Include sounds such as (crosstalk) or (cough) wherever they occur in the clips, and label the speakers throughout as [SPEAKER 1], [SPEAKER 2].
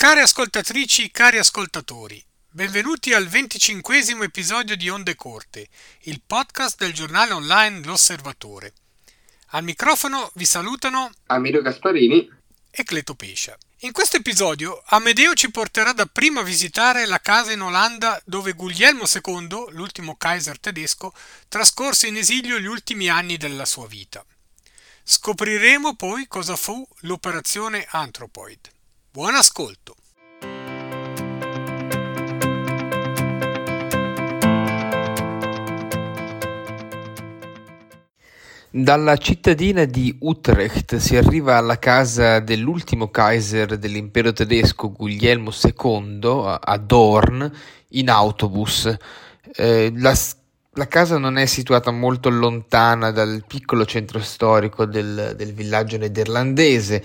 [SPEAKER 1] Care ascoltatrici, cari ascoltatori, benvenuti al venticinquesimo episodio di Onde Corte, il podcast del giornale online L'Osservatore. Al microfono vi salutano
[SPEAKER 2] Amedeo Gasparini
[SPEAKER 1] e Cleto Pescia. In questo episodio Amedeo ci porterà dapprima a visitare la casa in Olanda dove Guglielmo II, l'ultimo Kaiser tedesco, trascorse in esilio gli ultimi anni della sua vita. Scopriremo poi cosa fu l'operazione Anthropoid. Buon ascolto!
[SPEAKER 3] Dalla cittadina di Utrecht si arriva alla casa dell'ultimo Kaiser dell'impero tedesco Guglielmo II a Dorn in autobus. Eh, la, la, casa non è situata molto lontana dal piccolo centro storico del, del villaggio nederlandese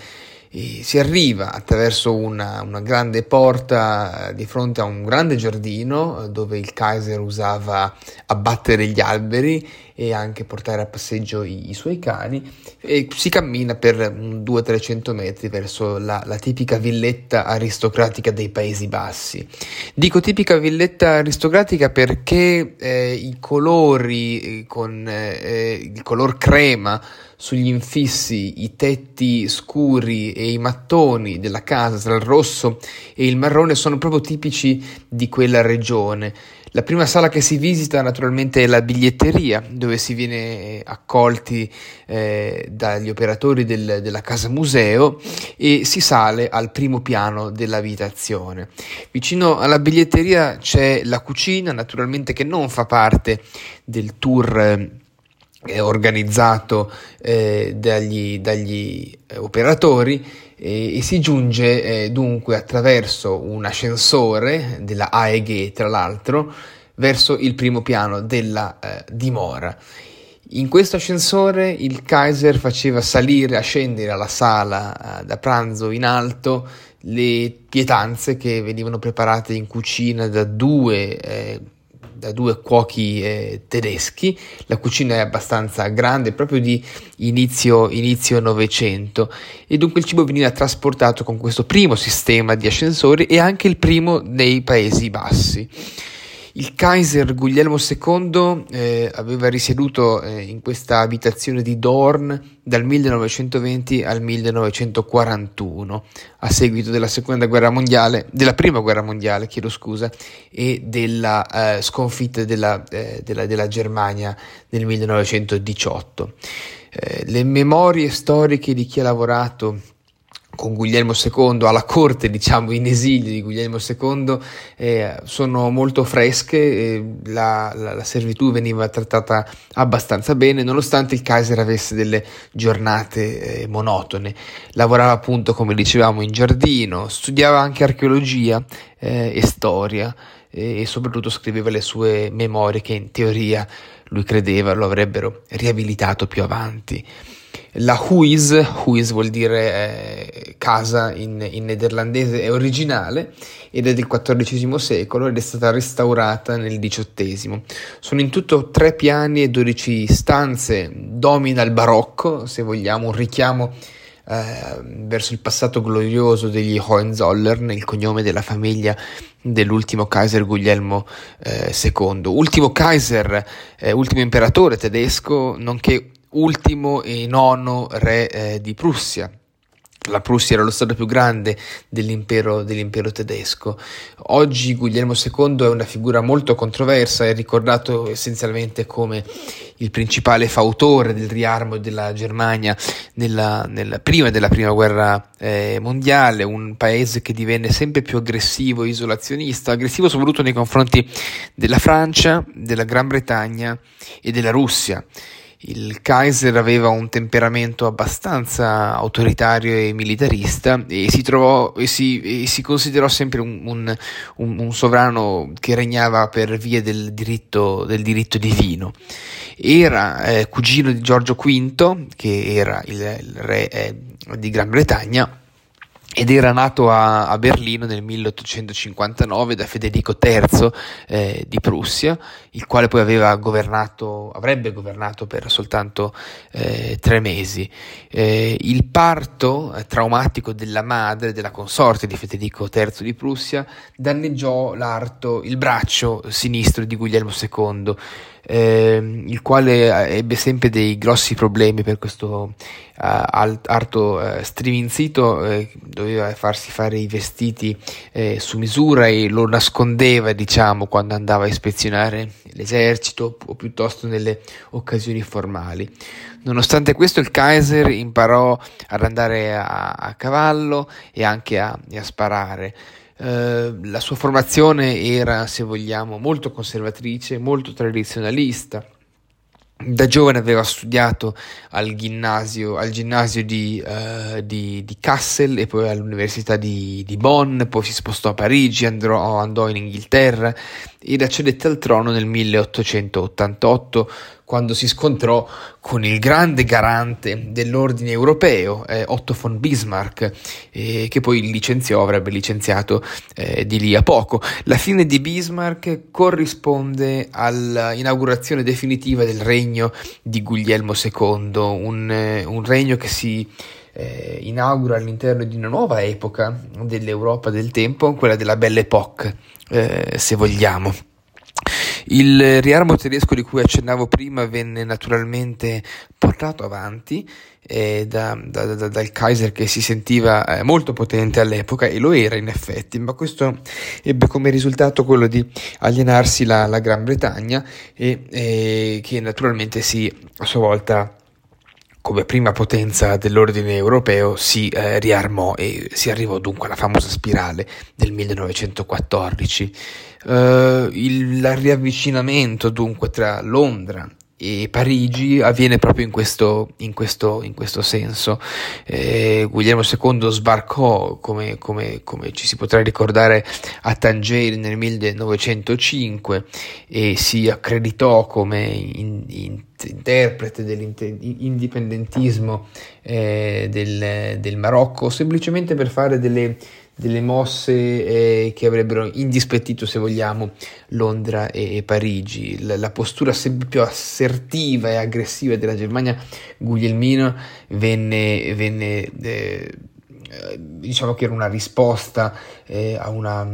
[SPEAKER 3] e si arriva attraverso una, una, grande porta di fronte a un grande giardino dove il Kaiser usava abbattere gli alberi e anche portare a passeggio i, i suoi cani e si cammina per 200-300 metri verso la, la, tipica villetta aristocratica dei Paesi Bassi. Dico tipica villetta aristocratica perché eh, i colori eh, con eh, il color crema sugli infissi, i tetti scuri e i mattoni della casa tra il rosso e il marrone sono proprio tipici di quella regione. La prima sala che si visita naturalmente è la biglietteria, dove si viene accolti eh, dagli operatori del, della casa museo e si sale al primo piano dell'abitazione. Vicino alla biglietteria c'è la cucina, naturalmente che non fa parte del tour. Eh, organizzato eh, dagli, dagli eh, operatori e, e, si giunge eh, dunque attraverso un ascensore della AEG tra l'altro verso il primo piano della eh, dimora. In questo ascensore il Kaiser faceva salire, a scendere alla sala eh, da pranzo in alto le pietanze che venivano preparate in cucina da due eh, da due cuochi eh, tedeschi, la cucina è abbastanza grande, proprio di inizio, inizio Novecento e dunque il cibo veniva trasportato con questo primo sistema di ascensori e anche il primo nei Paesi Bassi. Il Kaiser Guglielmo II eh, aveva risieduto eh, in questa abitazione di Dorn dal 1920 al 1941, a seguito della seconda guerra mondiale, della prima guerra mondiale, chiedo scusa, e della eh, sconfitta della, eh, della, della, Germania nel 1918. Eh, le memorie storiche di chi ha lavorato con Guglielmo II, alla corte diciamo in esilio di Guglielmo II, eh, sono molto fresche, eh, la, la, la, servitù veniva trattata abbastanza bene nonostante il Kaiser avesse delle giornate eh, monotone, lavorava appunto come dicevamo in giardino, studiava anche archeologia eh, e storia e soprattutto scriveva le sue memorie che in teoria lui credeva lo avrebbero riabilitato più avanti. La Huis, Huis vuol dire eh, casa in, in, nederlandese, è originale ed è del XIV secolo ed è stata restaurata nel XVIII. Sono in tutto tre piani e dodici stanze, domina il barocco, se vogliamo, un richiamo eh, verso il passato glorioso degli Hohenzollern, il cognome della famiglia dell'ultimo Kaiser Guglielmo eh, II, ultimo Kaiser, eh, ultimo imperatore tedesco, nonché ultimo e nono re eh, di Prussia. La Prussia era lo stato più grande dell'impero, dell'impero, tedesco. Oggi Guglielmo II è una figura molto controversa, è ricordato essenzialmente come il principale fautore del riarmo della Germania nella, nella, prima della prima guerra eh, mondiale, un paese che divenne sempre più aggressivo e isolazionista, aggressivo soprattutto nei confronti della Francia, della Gran Bretagna e della Russia. Il Kaiser aveva un temperamento abbastanza autoritario e militarista e si, trovò, e si, e si considerò sempre un, un, un, sovrano che regnava per via del diritto, del diritto divino. Era eh, cugino di Giorgio V, che era il, il re eh, di Gran Bretagna, ed era nato a, a, Berlino nel 1859 da Federico III eh, di Prussia, il quale poi governato, avrebbe governato per soltanto eh, tre mesi. Eh, il parto eh, traumatico della madre, della consorte di Federico III di Prussia, danneggiò l'arto, il braccio sinistro di Guglielmo II eh, il quale ebbe sempre dei grossi problemi per questo uh, arto uh, striminzito, eh, doveva farsi fare i vestiti eh, su misura e lo nascondeva, diciamo, quando andava a ispezionare l'esercito o piuttosto nelle occasioni formali. Nonostante questo, il Kaiser imparò ad andare a, a cavallo e anche a, a sparare. Eh, la sua formazione era, se vogliamo, molto conservatrice, molto tradizionalista. Da giovane aveva studiato al ginnasio, al ginnasio di, uh, di, di, Kassel e poi all'università di, di, Bonn, poi si spostò a Parigi, andrò, andò in Inghilterra ed accedette al trono nel 1888 quando si scontrò con il grande garante dell'ordine europeo, eh, Otto von Bismarck, eh, che poi licenziò, avrebbe licenziato eh, di lì a poco. La fine di Bismarck corrisponde all'inaugurazione definitiva del regno di Guglielmo II, un, eh, un regno che si eh, inaugura all'interno di una nuova epoca dell'Europa del tempo, quella della Belle Époque, eh, se vogliamo. Il riarmo tedesco di cui accennavo prima venne naturalmente portato avanti eh, da, da, da, dal Kaiser che si sentiva eh, molto potente all'epoca e lo era in effetti, ma questo ebbe come risultato quello di alienarsi la, la Gran Bretagna e, e che naturalmente si a sua volta come prima potenza dell'ordine europeo si eh, riarmò e si arrivò dunque alla famosa spirale del 1914. Uh, il riavvicinamento dunque tra Londra e Parigi avviene proprio in questo, in questo, in questo senso. Eh, Guglielmo II sbarcò, come, come, come, ci si potrà ricordare, a Tangeri nel 1905 e si accreditò come in, in, interprete dell'indipendentismo eh, del, del Marocco semplicemente per fare delle delle mosse eh, che avrebbero indispettito, se vogliamo, Londra e, e Parigi. La, la, postura sempre più assertiva e aggressiva della Germania Guglielmino venne, venne eh, diciamo che era una risposta eh, a una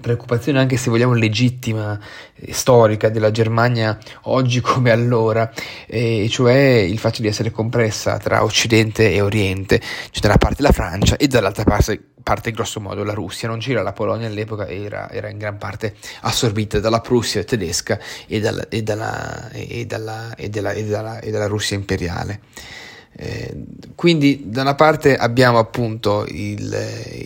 [SPEAKER 3] preoccupazione anche se vogliamo legittima, eh, storica della Germania oggi come allora, e cioè il fatto di essere compressa tra Occidente e Oriente, cioè da una parte la Francia e dall'altra parte, parte grosso modo la Russia, non c'era la Polonia all'epoca, era, era in gran parte assorbita dalla Prussia tedesca e dalla Russia imperiale. Eh, quindi da una parte abbiamo appunto il,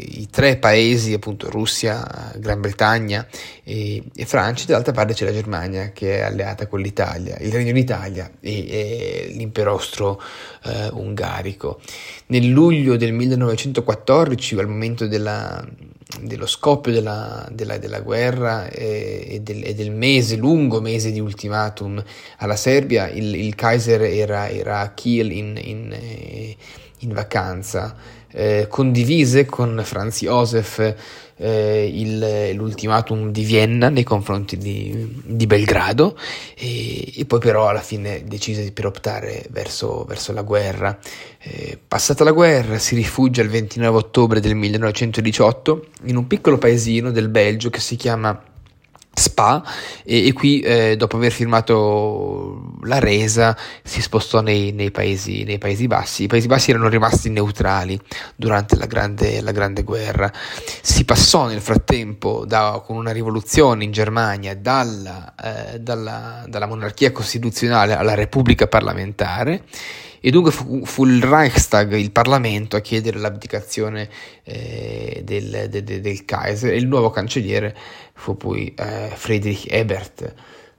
[SPEAKER 3] i tre paesi, appunto Russia, Gran Bretagna e, e, Francia, dall'altra parte c'è la Germania che è alleata con l'Italia, il Regno d'Italia e, e l'impero austro-ungarico. Nel luglio del 1914, al momento della, dello scoppio della, della, della guerra e, e, del, e, del, mese, lungo mese di ultimatum alla Serbia, il, il Kaiser era, era, a Kiel in, in, eh, in vacanza, eh, condivise con Franz Josef eh, il, l'ultimatum di Vienna nei confronti di, di Belgrado e, e, poi però alla fine decise per optare verso, verso la guerra. Eh, passata la guerra si rifugia il 29 ottobre del 1918 in un piccolo paesino del Belgio che si chiama Spa e, e qui eh, dopo aver firmato la resa si spostò nei, nei, paesi, nei, paesi, Bassi. I Paesi Bassi erano rimasti neutrali durante la grande, la grande guerra. Si passò nel frattempo da, con una rivoluzione in Germania dalla, eh, dalla, dalla monarchia costituzionale alla repubblica parlamentare e dunque fu, fu, il Reichstag, il Parlamento, a chiedere l'abdicazione eh, del, de, de, del, Kaiser e il nuovo cancelliere fu poi eh, Friedrich Ebert.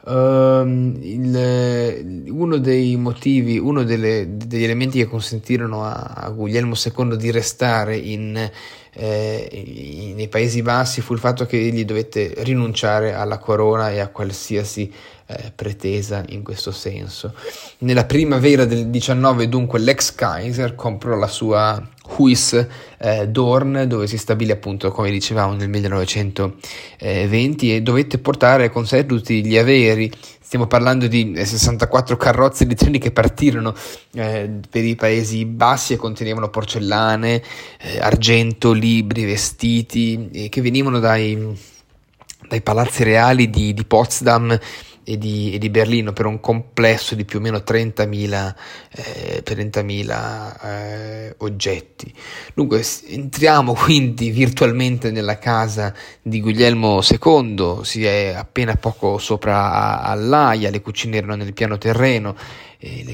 [SPEAKER 3] Um, il, uno dei motivi, uno delle, degli elementi che consentirono a, a Guglielmo II di restare in, eh, nei Paesi Bassi fu il fatto che egli dovette rinunciare alla corona e a qualsiasi eh, pretesa in questo senso. Nella primavera del 19 dunque l'ex Kaiser comprò la sua Huis eh, Dorn, dove si stabilì appunto, come dicevamo, nel 1920 e dovette portare con sé tutti gli averi. Stiamo parlando di 64 carrozze di treni che partirono eh, per i Paesi Bassi e contenevano porcellane, eh, argento, libri, vestiti, che venivano dai, dai palazzi reali di, di Potsdam e di, e di, Berlino per un complesso di più o meno 30.000, eh, 30.000 eh, oggetti. Dunque entriamo (laughs) quindi virtualmente nella casa di Guglielmo II, si è appena poco sopra all'Aia, le cucine erano nel piano terreno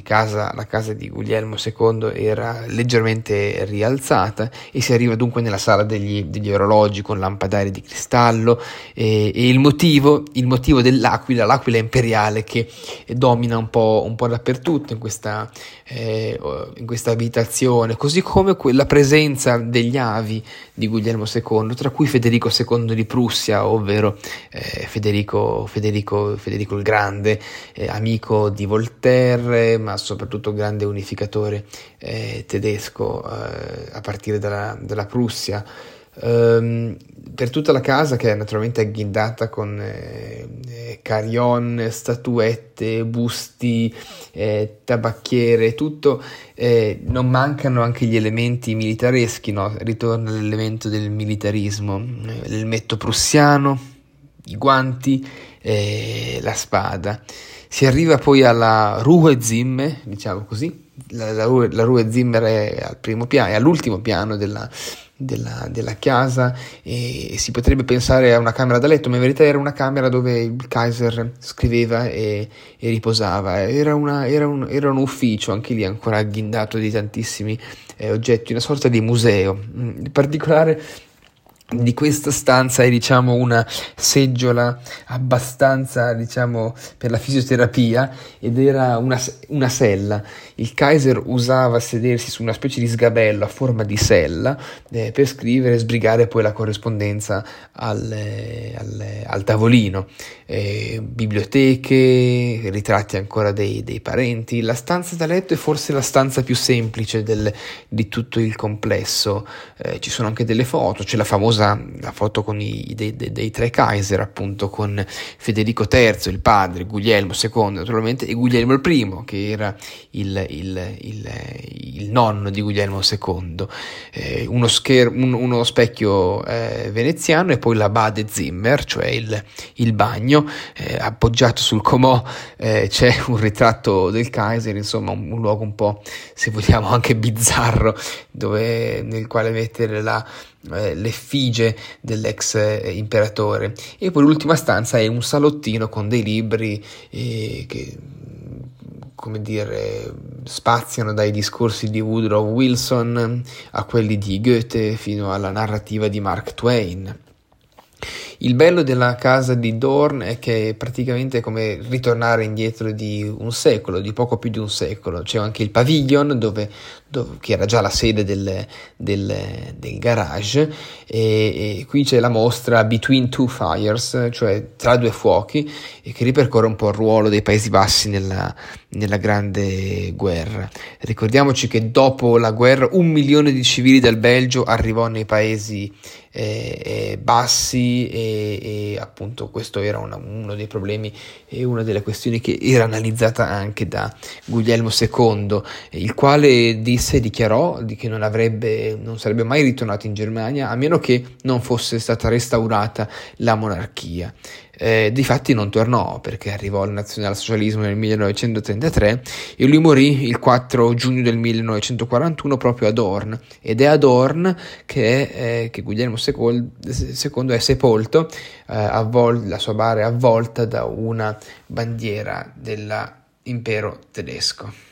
[SPEAKER 3] casa, la casa di Guglielmo II era leggermente rialzata e si arriva dunque nella sala degli, degli orologi con lampadari di cristallo e, e il, motivo, il, motivo, dell'aquila, l'aquila imperiale che domina un po', un po dappertutto in questa, eh, in questa abitazione, così come la presenza degli avi di Guglielmo II, tra cui Federico II di Prussia, ovvero eh, Federico, Federico, Federico, il Grande, eh, amico di Voltaire, ma soprattutto grande unificatore eh, tedesco eh, a partire dalla, dalla Prussia. Um, per tutta la casa che è naturalmente agghindata con eh, eh, carillon, statuette, busti, eh, tabacchiere, tutto, eh, non mancano anche gli elementi militareschi, no? ritorna l'elemento del militarismo, eh, l'elmetto prussiano, i guanti, eh, la spada. Si arriva poi alla Ruhe Zimme, diciamo così, la, la, la Ruhe Zimmer è al primo piano, è all'ultimo piano della, della, della, casa e si potrebbe pensare a una camera da letto, ma in verità era una camera dove il Kaiser scriveva e, e riposava. Era, una, era, un, era, un, ufficio, anche lì ancora agghindato di tantissimi eh, oggetti, una sorta di museo. In particolare di questa stanza è diciamo una seggiola abbastanza diciamo per la fisioterapia ed era una, una, sella. Il Kaiser usava sedersi su una specie di sgabello a forma di sella eh, per scrivere e sbrigare poi la corrispondenza al, al, al tavolino. Eh, biblioteche ritratti ancora dei, dei, parenti. La stanza da letto è forse la stanza più semplice del, di tutto il complesso. Eh, ci sono anche delle foto c'è la famosa famosa la foto i, dei, dei, dei, tre Kaiser, appunto con Federico III, il padre, Guglielmo II naturalmente, e Guglielmo I, che era il, il, il, il nonno di Guglielmo II. Eh, uno, scher- un, uno, specchio eh, veneziano e poi la Bade Zimmer, cioè il, bagno, eh, appoggiato sul comò eh, c'è un ritratto del Kaiser, insomma un, un luogo un po', se vogliamo, anche bizzarro, dove, nel quale mettere la eh, l'effigie dell'ex eh, imperatore. E poi l'ultima stanza è un salottino con dei libri eh, che come dire spaziano dai discorsi di Woodrow Wilson a quelli di Goethe fino alla narrativa di Mark Twain il bello della casa di Dorn è che praticamente è come ritornare indietro di un secolo, di poco più di un secolo. C'è anche il pavilion, dove, dove, che era già la sede del, del, del garage, e, e, qui c'è la mostra Between Two Fires, cioè tra due fuochi, che ripercorre un po' il ruolo dei Paesi Bassi nella, nella Grande Guerra. Ricordiamoci che dopo la guerra un milione di civili dal Belgio arrivò nei Paesi eh, eh, bassi e, e, appunto questo era una, uno dei problemi e una delle questioni che era analizzata anche da Guglielmo II, il quale disse e dichiarò di che non, avrebbe, non sarebbe mai ritornato in Germania a meno che non fosse stata restaurata la monarchia. Eh, difatti non tornò perché arrivò al nazionalsocialismo nel 1933 e lui morì il 4 giugno del 1941 proprio ad Horn ed è ad Horn che, eh, che Guglielmo II è sepolto, eh, avvol- la sua bara è avvolta da una bandiera dell'impero tedesco.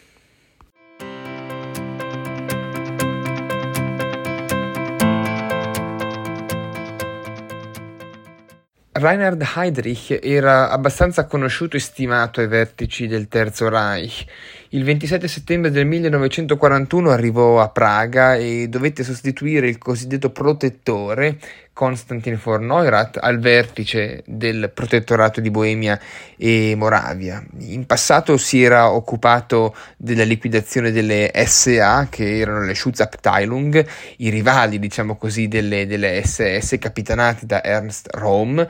[SPEAKER 3] Reinhard Heydrich era abbastanza conosciuto e stimato ai vertici del Terzo Reich. Il 27 settembre del 1941 arrivò a Praga e dovette sostituire il cosiddetto protettore Konstantin von Neurath al vertice del protettorato di Boemia e Moravia. In passato si era occupato della liquidazione delle SA, che erano le Schutzabteilung, i rivali, diciamo così, delle, delle SS, capitanati da Ernst Röhm,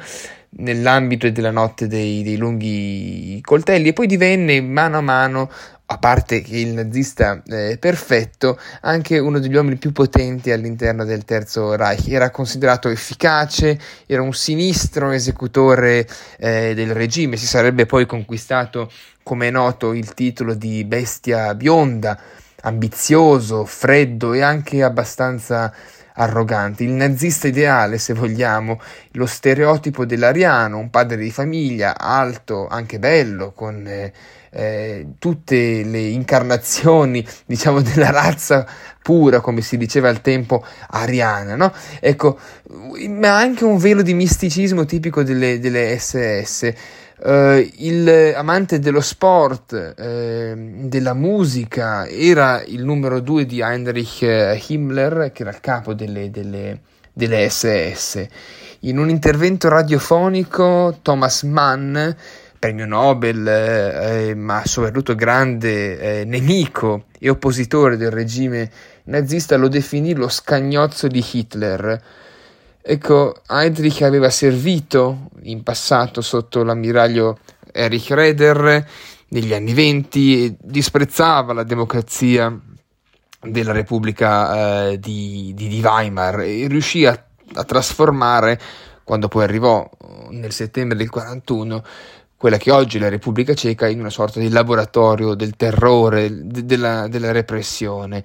[SPEAKER 3] nell'ambito della notte dei, dei lunghi coltelli e poi divenne mano a mano a parte che il nazista eh, perfetto, anche uno degli uomini più potenti all'interno del Terzo Reich. Era considerato efficace, era un sinistro esecutore eh, del regime, si sarebbe poi conquistato, come è noto, il titolo di bestia bionda, ambizioso, freddo e anche abbastanza arrogante, il nazista ideale, se vogliamo, lo stereotipo dell'ariano, un padre di famiglia, alto, anche bello, con eh, eh, tutte le incarnazioni, (laughs) diciamo, della razza pura, come si diceva al tempo, ariana, no? Ecco, ma anche un velo di misticismo tipico delle, delle SS. Uh, il amante dello sport, uh, della musica, era il numero due di Heinrich eh, Himmler, che era il capo delle, delle, delle SS. In un intervento radiofonico, Thomas Mann, premio Nobel, eh, ma soprattutto grande eh, nemico e oppositore del regime nazista, lo definì lo scagnozzo di Hitler Ecco, Heydrich aveva servito in passato sotto l'ammiraglio Erich Reder negli anni venti e disprezzava la democrazia della Repubblica eh, di, di, di, Weimar e riuscì a, a, trasformare, quando poi arrivò nel settembre del 41, quella che oggi è la Repubblica Ceca in una sorta di laboratorio del terrore, de, della, della repressione.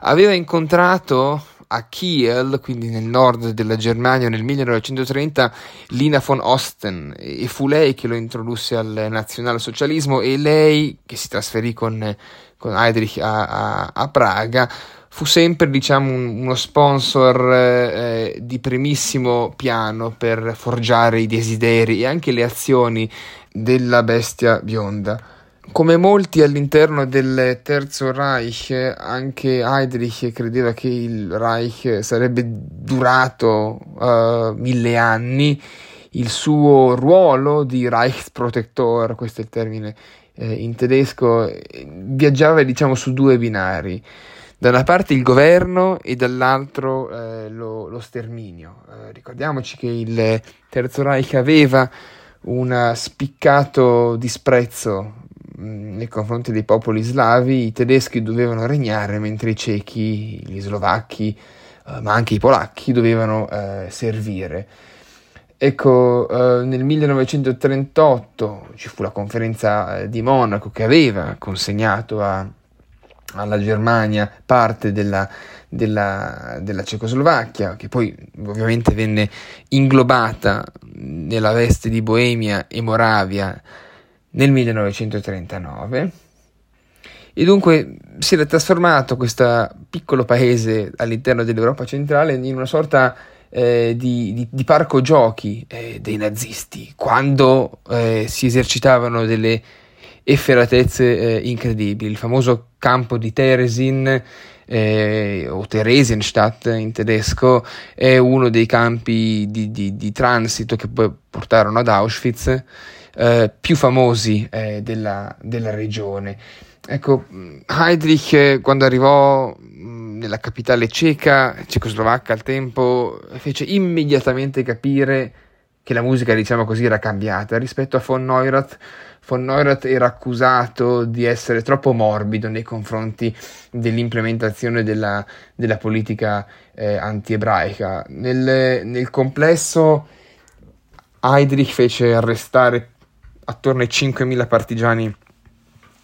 [SPEAKER 3] Aveva incontrato a Kiel, quindi nel nord della Germania nel 1930, Lina von Osten e fu lei che lo introdusse al nazionalsocialismo e lei che si trasferì con, con Heydrich a, a, a Praga fu sempre diciamo, un, uno sponsor eh, di primissimo piano per forgiare i desideri e anche le azioni della bestia bionda. Come molti all'interno del Terzo Reich, anche Heydrich credeva che il Reich sarebbe durato uh, mille anni. Il suo ruolo di Reichsprotektor, questo è il termine eh, in tedesco, viaggiava diciamo su due binari. Da una parte il governo e dall'altro eh, lo, lo, sterminio. Eh, ricordiamoci che il Terzo Reich aveva un spiccato disprezzo nei confronti dei popoli slavi i tedeschi dovevano regnare mentre i cechi, gli slovacchi, eh, ma anche i polacchi dovevano eh, servire. Ecco, eh, nel 1938 ci fu la conferenza eh, di Monaco che aveva consegnato a, alla Germania parte della, della, della, Cecoslovacchia, che poi ovviamente venne inglobata nella veste di Boemia e Moravia nel 1939 e dunque si era trasformato questo piccolo paese all'interno dell'Europa centrale in una sorta eh, di, di, di, parco giochi eh, dei nazisti quando eh, si esercitavano delle efferatezze eh, incredibili. Il famoso campo di Teresin eh, o Theresienstadt in tedesco è uno dei campi di, di transito che poi portarono ad Auschwitz eh, più famosi eh, della, della, regione. Ecco, Heydrich eh, quando arrivò mm, nella capitale ceca, cecoslovacca al tempo, fece immediatamente capire che la musica, diciamo così, era cambiata rispetto a von Neurath. Von Neurath era accusato di essere troppo morbido nei confronti dell'implementazione della, della politica eh, anti-ebraica. Nel, nel complesso, Heydrich fece arrestare attorno ai 5.000 partigiani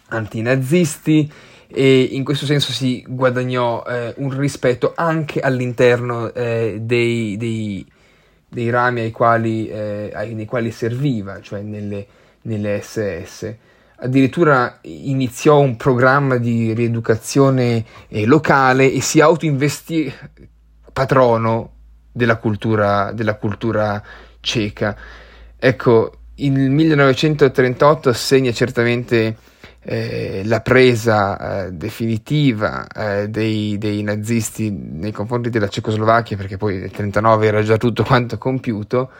[SPEAKER 3] antinazisti e in questo senso si guadagnò eh, un rispetto anche all'interno eh, dei, dei, dei, rami ai quali, eh, ai, nei quali serviva, cioè nelle, nelle SS. Addirittura iniziò un programma di rieducazione eh, locale e si autoinvestì patrono della cultura, della cultura ceca. Ecco, il 1938 segna certamente eh, la presa eh, definitiva eh, dei, dei, nazisti nei confronti della Cecoslovacchia, perché poi nel 1939 era già tutto quanto compiuto,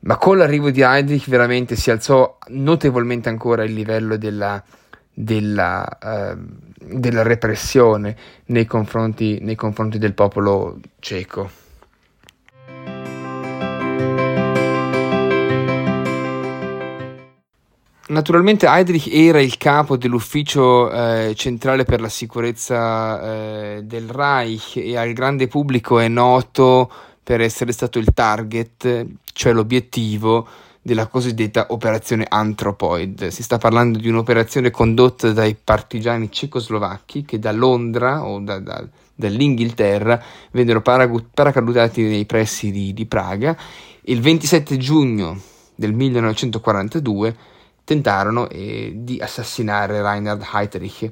[SPEAKER 3] ma con l'arrivo di Heydrich veramente si alzò notevolmente ancora il livello della, della, eh, della repressione nei confronti, nei confronti del popolo ceco. Naturalmente Heydrich era il capo dell'ufficio eh, centrale per la sicurezza eh, del Reich e al grande pubblico è noto per essere stato il target, cioè l'obiettivo della cosiddetta operazione Anthropoid. Si sta parlando di un'operazione condotta dai partigiani cecoslovacchi che da Londra o da, da, dall'Inghilterra vennero paracadutati nei pressi di, di Praga. Il 27 giugno del 1942 tentarono eh, di assassinare Reinhard Heydrich.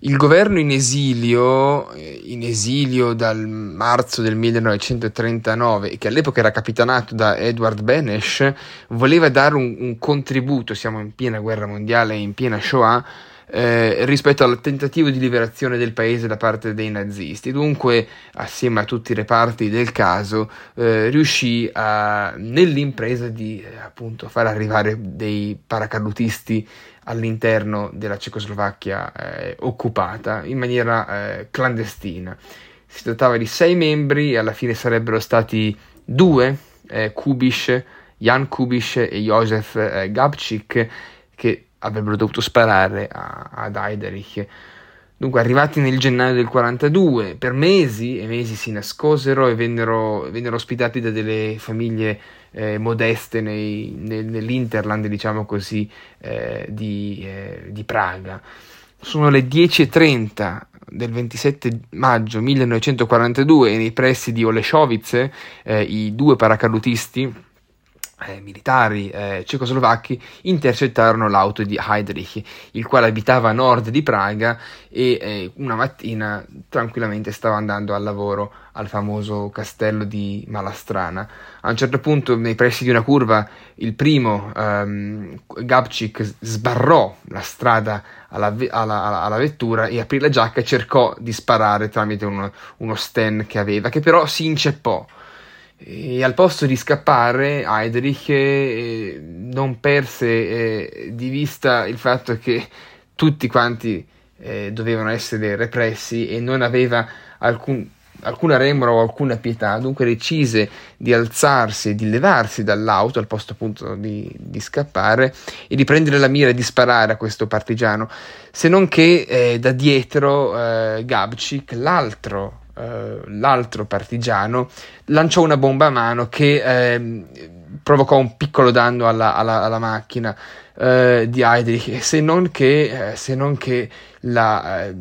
[SPEAKER 3] Il governo in esilio, eh, in esilio dal marzo del 1939, che all'epoca era capitanato da Edward Benesch, voleva dare un, un contributo, siamo in piena guerra mondiale in piena Shoah, eh, rispetto al tentativo di liberazione del paese da parte dei nazisti. Dunque, assieme a tutti i reparti del caso, eh, riuscì a, nell'impresa di eh, appunto far arrivare dei paracadutisti all'interno della Cecoslovacchia eh, occupata in maniera eh, clandestina. Si trattava di sei membri alla fine sarebbero stati due, eh, Kubisch, Jan Kubisch e Josef eh, Gabčík, che avrebbero dovuto sparare a, ad Heiderich. Dunque, arrivati nel gennaio del 42, per mesi e mesi si nascosero e vennero, vennero ospitati da delle famiglie eh, modeste nei, nel, nell'Interland, diciamo così, eh, di, eh, di, Praga. Sono le 10.30 del 27 maggio 1942 e nei pressi di Oleszowice eh, i due paracadutisti eh, militari eh, cecoslovacchi intercettarono l'auto di Heydrich, il quale abitava a nord di Praga e eh, una mattina tranquillamente stava andando al lavoro al famoso castello di Malastrana. A un certo punto, nei pressi di una curva, il primo ehm, Gabčík sbarrò la strada alla, alla, alla, vettura e aprì la giacca e cercò di sparare tramite uno, uno sten che aveva, che però si inceppò e al posto di scappare, Heydrich eh, non perse eh, di vista il fatto che tutti quanti eh, dovevano essere repressi e non aveva alcun, alcuna remora o alcuna pietà, dunque decise di alzarsi e di levarsi dall'auto al posto appunto di, di, scappare e di prendere la mira e di sparare a questo partigiano, se non che eh, da dietro eh, Gabčík, l'altro eh, l'altro partigiano lanciò una bomba a mano che eh, provocò un piccolo danno alla, alla, alla macchina eh, di Heydrich, se non che, eh, se non che la, eh,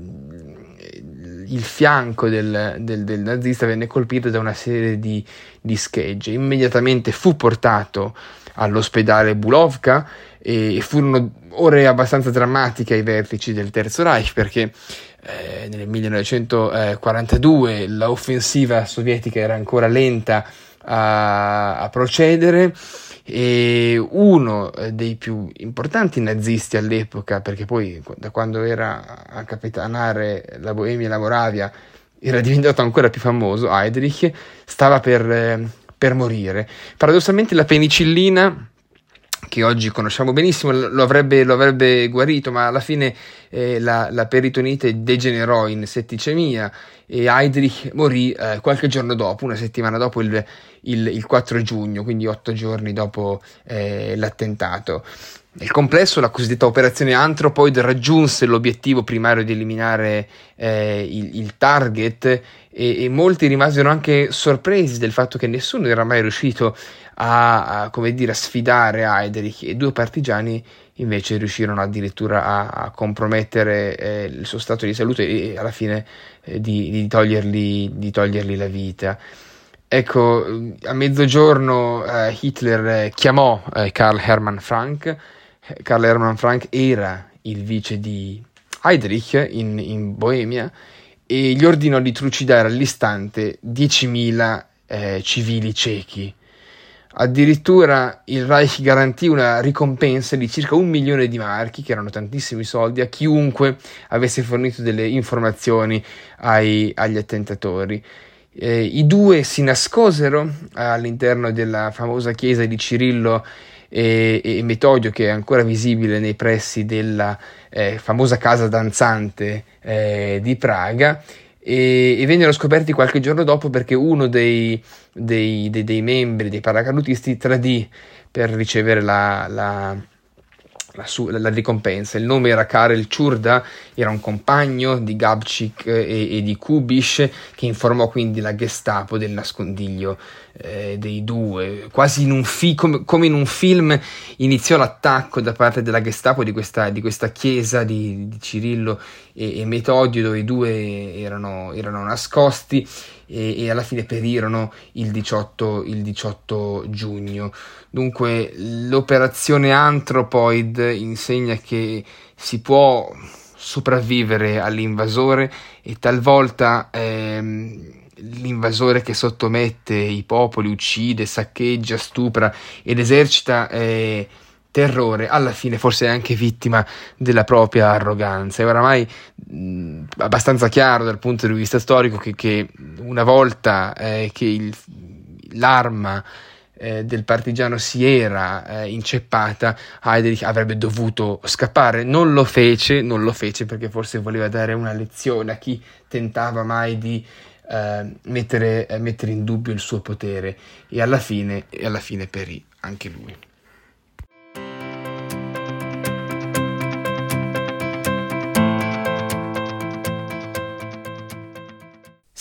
[SPEAKER 3] il fianco del, del, del, nazista venne colpito da una serie di, di schegge. Immediatamente fu portato all'ospedale Bulovka e furono ore abbastanza drammatiche ai vertici del Terzo Reich perché eh, nel 1942 l'offensiva sovietica era ancora lenta a, a procedere e uno dei più importanti nazisti all'epoca, perché poi da quando era a capitanare la Boemia e la Moravia era (laughs) diventato ancora più famoso, Heydrich, stava per, eh, per morire. Paradossalmente la penicillina che oggi conosciamo benissimo, lo avrebbe, lo avrebbe guarito, ma alla fine eh, la, la, peritonite degenerò in setticemia e Heydrich morì eh, qualche giorno dopo, una settimana dopo il, il, il 4 giugno, quindi otto giorni dopo eh, l'attentato. Nel complesso, la cosiddetta operazione Anthropoid raggiunse l'obiettivo primario di eliminare eh, il, il, target e, e, molti rimasero anche sorpresi del fatto che nessuno era mai riuscito a, a, come dire, a sfidare Heydrich e due partigiani invece riuscirono addirittura a, a compromettere eh, il suo stato di salute e alla fine eh, di, di, togliergli, di, togliergli, la vita. Ecco, a mezzogiorno eh, Hitler chiamò eh, Karl Hermann Frank. Karl Hermann Frank era il vice di Heydrich in, in Boemia e gli ordinò di trucidare all'istante 10.000 eh, civili cechi Addirittura il Reich garantì una ricompensa di circa un milione di marchi, che erano tantissimi soldi, a chiunque avesse fornito delle informazioni ai, agli attentatori. Eh, I due si nascosero all'interno della famosa chiesa di Cirillo e, e Metodio, che è ancora visibile nei pressi della eh, famosa casa danzante eh, di Praga. E, e, vennero scoperti qualche giorno dopo perché uno dei, dei, dei, dei membri dei paracadutisti tradì per ricevere la, la la, su- la, ricompensa. Il nome era Karel Ciurda, era un compagno di Gabčík e, e, di Kubish che informò quindi la Gestapo del nascondiglio eh, dei due. Quasi in fi- come, come, in un film iniziò l'attacco da parte della Gestapo di questa, di questa chiesa di, di Cirillo e, e, Metodio dove i due erano, erano nascosti e, e alla fine perirono il 18, il 18 giugno. Dunque l'operazione Anthropoid insegna che si può sopravvivere all'invasore e talvolta ehm, l'invasore che sottomette i popoli, uccide, saccheggia, stupra ed esercita eh, terrore, alla fine forse è anche vittima della propria arroganza. È oramai mh, abbastanza chiaro dal punto di vista storico che, che una volta eh, che il, l'arma eh, del partigiano si era eh, inceppata, Heydrich avrebbe dovuto scappare. Non lo fece, non lo fece perché forse voleva dare una lezione a chi tentava mai di eh, mettere, eh, mettere, in dubbio il suo potere e alla fine, e alla fine perì anche lui.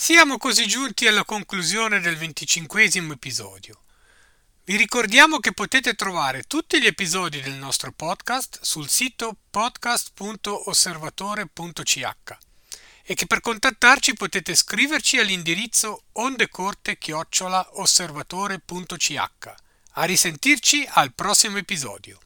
[SPEAKER 1] Siamo così giunti alla conclusione del venticinquesimo episodio. Vi ricordiamo che potete trovare tutti gli episodi del nostro podcast sul sito podcast.osservatore.ch e che per contattarci potete scriverci all'indirizzo ondecorte-osservatore.ch. A risentirci al prossimo episodio.